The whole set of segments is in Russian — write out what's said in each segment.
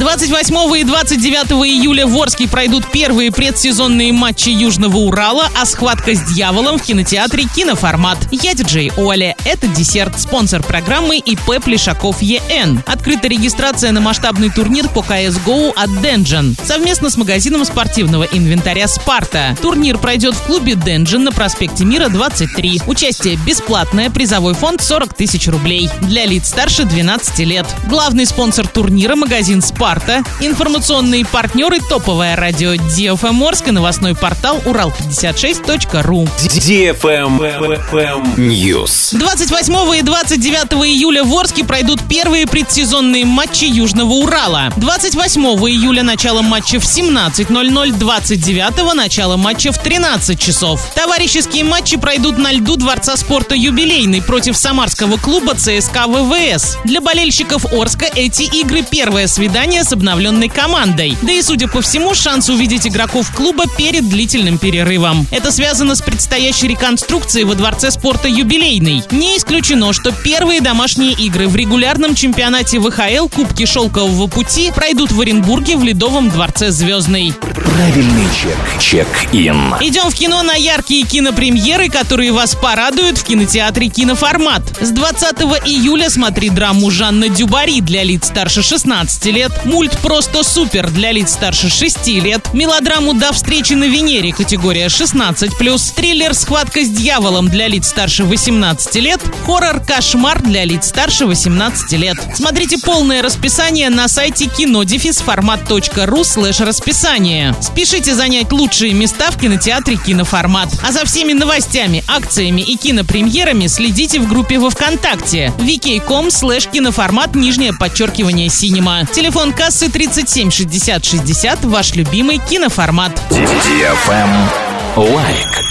28 и 29 июля в Орске пройдут первые предсезонные матчи Южного Урала, а схватка с дьяволом в кинотеатре «Киноформат». Я диджей Оля. Это десерт. Спонсор программы ИП Плешаков ЕН. Открыта регистрация на масштабный турнир по CSGO от Денджин. Совместно с магазином спортивного инвентаря «Спарта». Турнир пройдет в клубе Денджин на проспекте Мира, 23. Участие бесплатное, призовой фонд 40 тысяч рублей. Для лиц старше 12 лет. Главный спонсор турнира – магазин «Спарта». Информационные партнеры – топовое радио DFM Орск и новостной портал урал56.ру. DFM News. 28 и 29 июля в Орске пройдут первые предсезонные матчи Южного Урала. 28 июля начало матча в 17.00, 29 начало матча в 13 часов. Товарищеские матчи пройдут на льду Дворца спорта «Юбилейный» против самарского клуба ЦСКА ВВС. Для болельщиков Орска эти игры первое свидание с обновленной командой. Да и, судя по всему, шанс увидеть игроков клуба перед длительным перерывом. Это связано с предстоящей реконструкцией во Дворце спорта «Юбилейный». Не исключено, что первые домашние игры в регулярном чемпионате ВХЛ Кубки Шелкового пути пройдут в Оренбурге в Ледовом дворце «Звездный». Правильный чек. Чек-ин. Идем в кино на яркие кинопремьеры, которые вас порадуют в кинотеатре «Киноформат». С 20 июля смотри драму Жанна Дюбари для лиц старше 16 лет, мульт «Просто супер» для лиц старше 6 лет, мелодраму «До встречи на Венере» категория 16+, триллер «Схватка с дьяволом» для лиц старше 18 лет, хоррор «Кошмар» для лиц старше 18 лет. Смотрите полное расписание на сайте кинодефисформат.ру слэш расписание. Спешите занять лучшие места в кинотеатре «Киноформат». А за всеми новостями, акциями и кинопремьерами следите в группе во Вконтакте vk.com слэш киноформат нижнее подчеркивание cinema. Телефон кассы 37 60 60 ваш любимый киноформат. Лайк.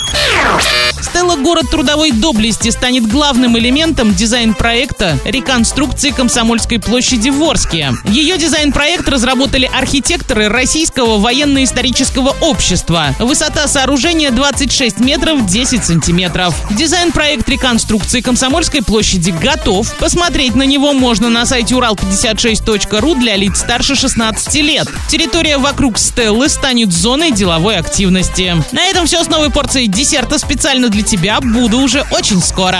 Стелла «Город трудовой доблести» станет главным элементом дизайн-проекта реконструкции Комсомольской площади в Орске. Ее дизайн-проект разработали архитекторы Российского военно-исторического общества. Высота сооружения 26 метров 10 сантиметров. Дизайн-проект реконструкции Комсомольской площади готов. Посмотреть на него можно на сайте ural56.ru для лиц старше 16 лет. Территория вокруг Стеллы станет зоной деловой активности. На этом все с новой порцией десерта специально для тебя. Буду уже очень скоро.